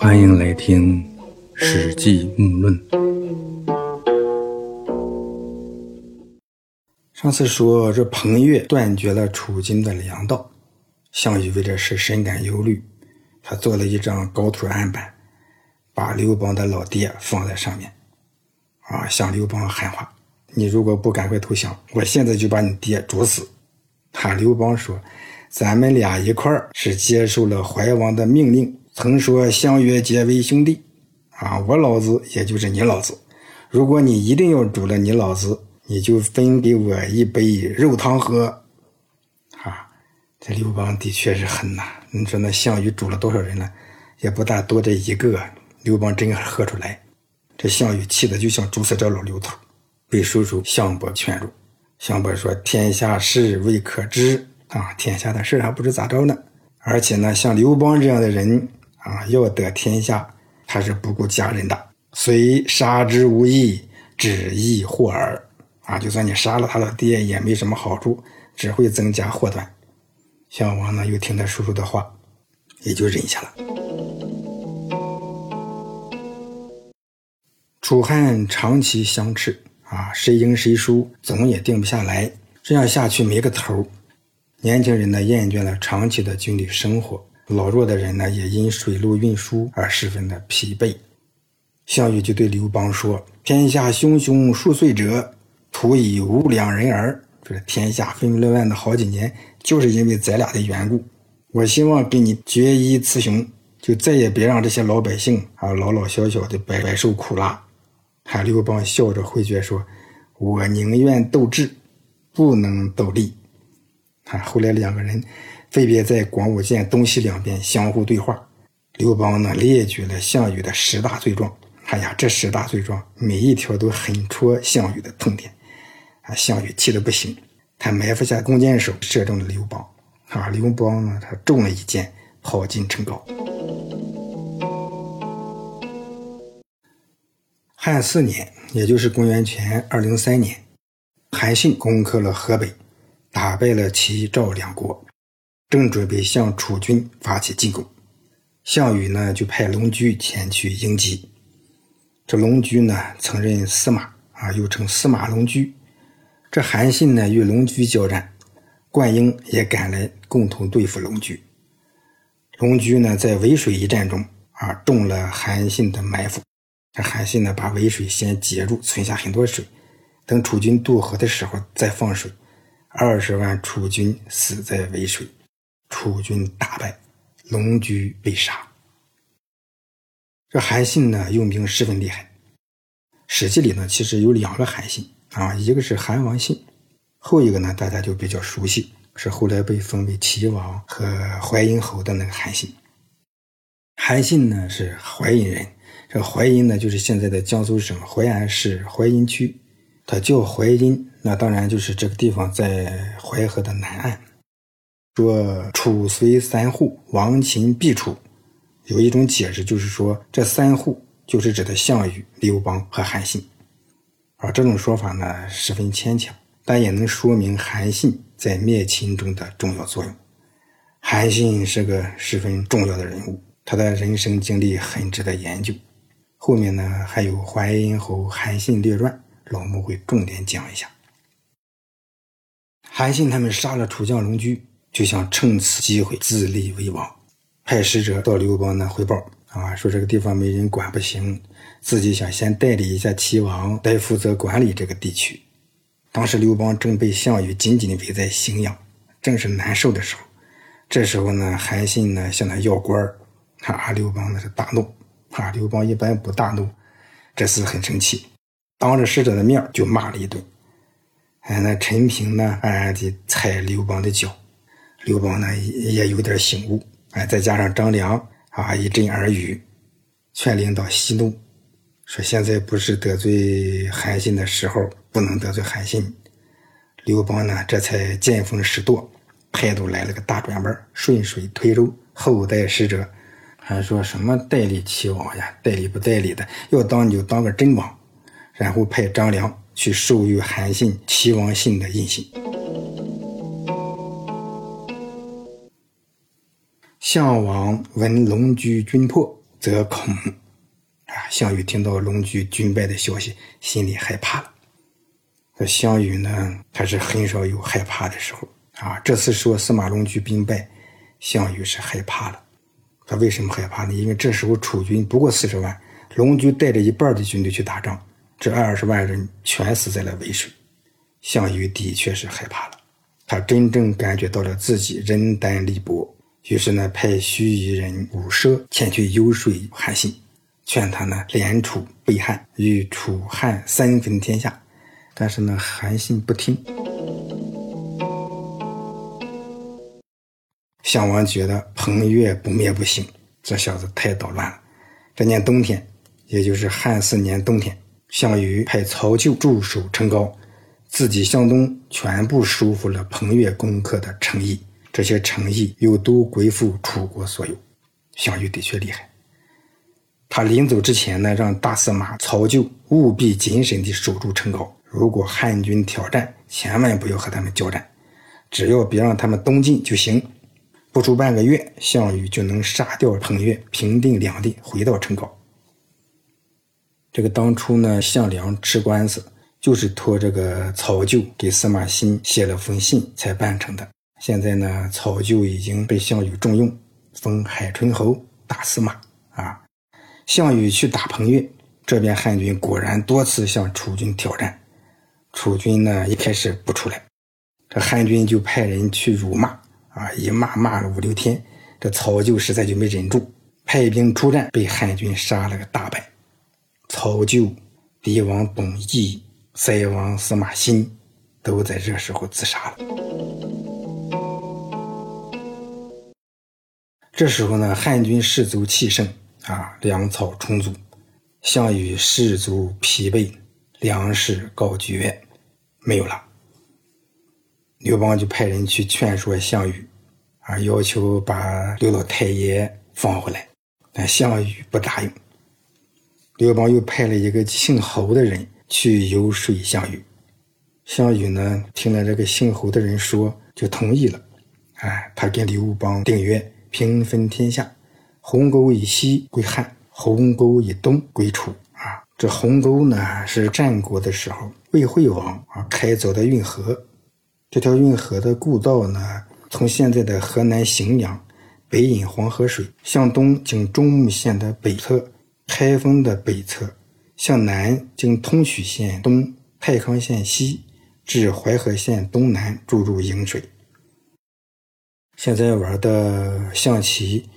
欢迎来听《史记·木论》。上次说这彭越断绝了楚军的粮道，项羽为这事深感忧虑，他做了一张高土案板，把刘邦的老爹放在上面，啊，向刘邦喊话：“你如果不赶快投降，我现在就把你爹煮死。”他刘邦说：“咱们俩一块儿是接受了怀王的命令。”曾说相约结为兄弟，啊，我老子也就是你老子。如果你一定要煮了你老子，你就分给我一杯肉汤喝。啊，这刘邦的确是狠呐！你说那项羽煮了多少人了？也不大多这一个。刘邦真喝出来，这项羽气的就像煮死这老刘头。被叔叔项伯劝住，项伯说：“天下事未可知啊，天下的事还不知咋着呢。而且呢，像刘邦这样的人。”啊，要得天下，他是不顾家人的，虽杀之无益，只益祸耳。啊，就算你杀了他的爹，也没什么好处，只会增加祸端。项王呢，又听他叔叔的话，也就忍下了。楚汉长期相持，啊，谁赢谁输，总也定不下来。这样下去没个头。年轻人呢，厌倦了长期的军旅生活。老弱的人呢，也因水路运输而十分的疲惫。项羽就对刘邦说：“天下汹汹数岁者，徒以无两人耳。这天下纷纷乱乱的好几年，就是因为咱俩的缘故。我希望给你决一雌雄，就再也别让这些老百姓啊老老小小的白白受苦了。”还刘邦笑着回绝说：“我宁愿斗智，不能斗力。”啊，后来两个人。分别在广武涧东西两边相互对话。刘邦呢列举了项羽的十大罪状。哎呀，这十大罪状每一条都很戳项羽的痛点。啊，项羽气得不行，他埋伏下弓箭手，射中了刘邦。啊，刘邦呢，他中了一箭，跑进城高。汉四年，也就是公元前二零三年，韩信攻克了河北，打败了齐赵两国。正准备向楚军发起进攻，项羽呢就派龙驹前去迎击。这龙驹呢曾任司马啊，又称司马龙驹。这韩信呢与龙驹交战，灌婴也赶来共同对付龙驹。龙驹呢在渭水一战中啊中了韩信的埋伏，这韩信呢把渭水先截住，存下很多水，等楚军渡河的时候再放水，二十万楚军死在渭水。楚军大败，龙驹被杀。这韩信呢，用兵十分厉害。史记里呢，其实有两个韩信啊，一个是韩王信，后一个呢，大家就比较熟悉，是后来被封为齐王和淮阴侯的那个韩信。韩信呢是淮阴人，这淮阴呢就是现在的江苏省淮安市淮阴区，他叫淮阴，那当然就是这个地方在淮河的南岸。说楚随三户，亡秦必楚。有一种解释就是说，这三户就是指的项羽、刘邦和韩信。而这种说法呢，十分牵强，但也能说明韩信在灭秦中的重要作用。韩信是个十分重要的人物，他的人生经历很值得研究。后面呢，还有《淮阴侯韩信列传》，老穆会重点讲一下。韩信他们杀了楚将龙驹。就想趁此机会自立为王，派使者到刘邦那汇报啊，说这个地方没人管不行，自己想先代理一下齐王，代负责管理这个地区。当时刘邦正被项羽紧紧的围在荥阳，正是难受的时候。这时候呢，韩信呢向他要官儿，啊，刘邦那是大怒，啊，刘邦一般不大怒，这次很生气，当着使者的面就骂了一顿。哎，那陈平呢暗暗地踩刘邦的脚。刘邦呢也有点醒悟，哎，再加上张良啊一阵耳语，劝领导息怒，说现在不是得罪韩信的时候，不能得罪韩信。刘邦呢这才见风使舵，态度来了个大转弯，顺水推舟，后代使者，还说什么代理齐王呀，代理不代理的，要当你就当个真王，然后派张良去授予韩信齐王信的印信。项王闻龙驹军破，则恐。啊，项羽听到龙驹军败的消息，心里害怕了。这项羽呢，他是很少有害怕的时候啊。这次说司马龙驹兵败，项羽是害怕了。他为什么害怕呢？因为这时候楚军不过四十万，龙驹带着一半的军队去打仗，这二十万人全死在了渭水。项羽的确是害怕了，他真正感觉到了自己人单力薄，于是呢，派须夷人伍奢前去游说韩信。劝他呢联楚背汉，与楚汉三分天下。但是呢，韩信不听。项王觉得彭越不灭不行，这小子太捣乱了。这年冬天，也就是汉四年冬天，项羽派曹咎驻守成皋，自己向东全部收复了彭越攻克的城邑，这些诚意又都归附楚国所有。项羽的确厉害。他临走之前呢，让大司马曹咎务必谨慎地守住城皋。如果汉军挑战，千万不要和他们交战，只要别让他们东进就行。不出半个月，项羽就能杀掉彭越，平定两地，回到城皋。这个当初呢，项梁吃官司，就是托这个曹咎给司马欣写了封信才办成的。现在呢，曹咎已经被项羽重用，封海春侯、大司马啊。项羽去打彭越，这边汉军果然多次向楚军挑战，楚军呢一开始不出来，这汉军就派人去辱骂，啊，一骂骂了五六天，这曹咎实在就没忍住，派兵出战，被汉军杀了个大败。曹咎、敌王董翳、塞王司马欣都在这时候自杀了。这时候呢，汉军士卒气盛。啊，粮草充足，项羽士卒疲惫，粮食告绝，没有了。刘邦就派人去劝说项羽，啊，要求把刘老太爷放回来，但项羽不答应。刘邦又派了一个姓侯的人去游说项羽，项羽呢听了这个姓侯的人说，就同意了。哎，他跟刘邦订约，平分天下。鸿沟以西归汉，鸿沟以东归楚。啊，这鸿沟呢是战国的时候魏惠王啊开凿的运河。这条运河的故道呢，从现在的河南荥阳北引黄河水，向东经中牟县的北侧、开封的北侧，向南经通许县东、太康县西，至淮河县东南注入颍水。现在玩的象棋。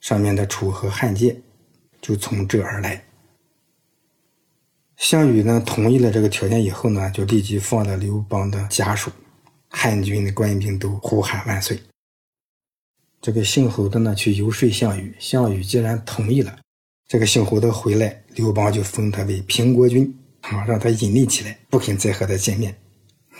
上面的楚河汉界就从这而来。项羽呢同意了这个条件以后呢，就立即放了刘邦的家属，汉军的官兵都呼喊万岁。这个姓侯的呢去游说项羽，项羽既然同意了，这个姓侯的回来，刘邦就封他为平国君啊，让他隐匿起来，不肯再和他见面。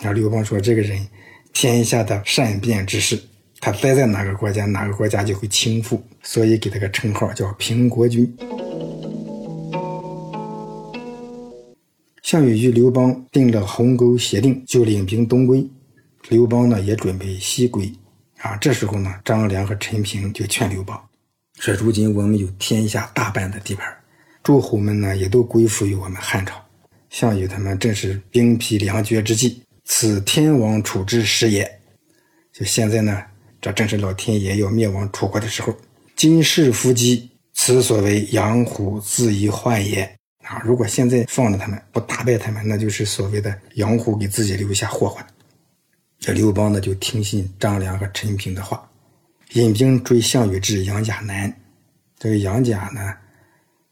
啊，刘邦说这个人天下的善变之士。他待在哪个国家，哪个国家就会倾覆，所以给他个称号叫平国君。项羽与刘邦定了鸿沟协定，就领兵东归。刘邦呢也准备西归。啊，这时候呢，张良和陈平就劝刘邦说：“如今我们有天下大半的地盘，诸侯们呢也都归附于我们汉朝。项羽他们正是兵疲粮绝之际，此天王处之时也。就现在呢。”这正是老天爷要灭亡楚国的时候。今世伏击，此所谓养虎自遗患也啊！如果现在放了他们，不打败他们，那就是所谓的养虎给自己留下祸患。这刘邦呢，就听信张良和陈平的话，引兵追项羽至杨贾南。这个杨贾呢，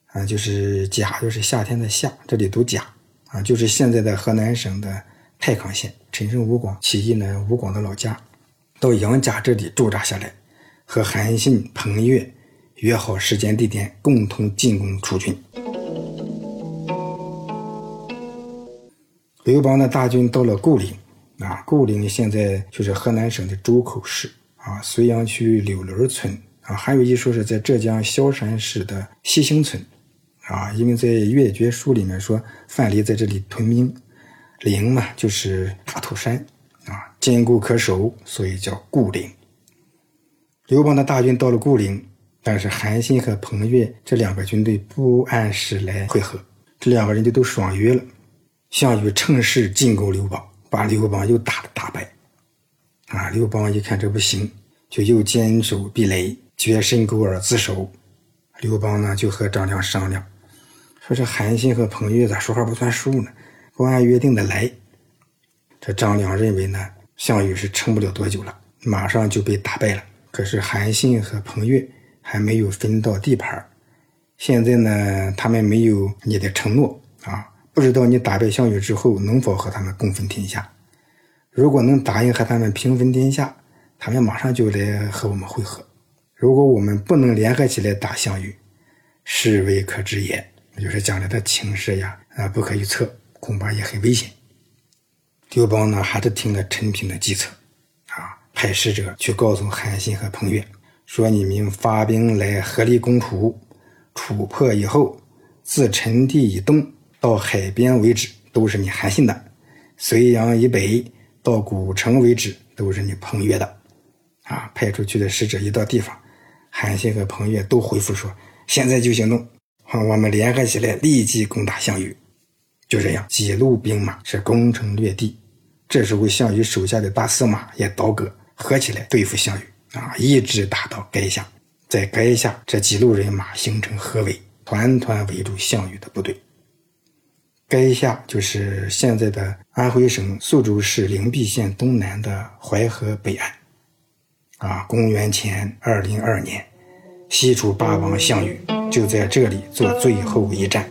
啊，就是贾，就是夏天的夏，这里读贾啊，就是现在的河南省的太康县。陈胜吴广起义呢，吴广的老家。到杨家这里驻扎下来，和韩信、彭越约好时间地点，共同进攻楚军。刘邦的大军到了固陵，啊，固陵现在就是河南省的周口市啊，睢阳区柳林村啊，还有一说是在浙江萧山市的西兴村啊，因为在《越绝书》里面说范蠡在这里屯兵，陵嘛就是大土山。坚固可守，所以叫固陵。刘邦的大军到了固陵，但是韩信和彭越这两个军队不按时来会合，这两个人就都爽约了。项羽趁势进攻刘邦，把刘邦又打得大败。啊，刘邦一看这不行，就又坚守壁垒，决身狗耳自守。刘邦呢就和张良商量，说这韩信和彭越咋说话不算数呢？不按约定的来。这张良认为呢，项羽是撑不了多久了，马上就被打败了。可是韩信和彭越。还没有分到地盘现在呢，他们没有你的承诺啊，不知道你打败项羽之后能否和他们共分天下。如果能答应和他们平分天下，他们马上就来和我们会合；如果我们不能联合起来打项羽，是未可知也，就是将来的情势呀，啊，不可预测，恐怕也很危险。刘邦呢，还是听了陈平的计策，啊，派使者去告诉韩信和彭越。说你们发兵来合力攻楚，楚破以后，自陈地以东到海边为止都是你韩信的；睢阳以北到古城为止都是你彭越的。啊，派出去的使者一到地方，韩信和彭越都回复说：“现在就行动，好，我们联合起来立即攻打项羽。”就这样，几路兵马是攻城略地。这时候，项羽手下的大司马也倒戈，合起来对付项羽。啊，一直打到垓下，在垓下，这几路人马形成合围，团团围住项羽的部队。垓下就是现在的安徽省宿州市灵璧县东南的淮河北岸。啊，公元前二零二年，西楚霸王项羽就在这里做最后一战。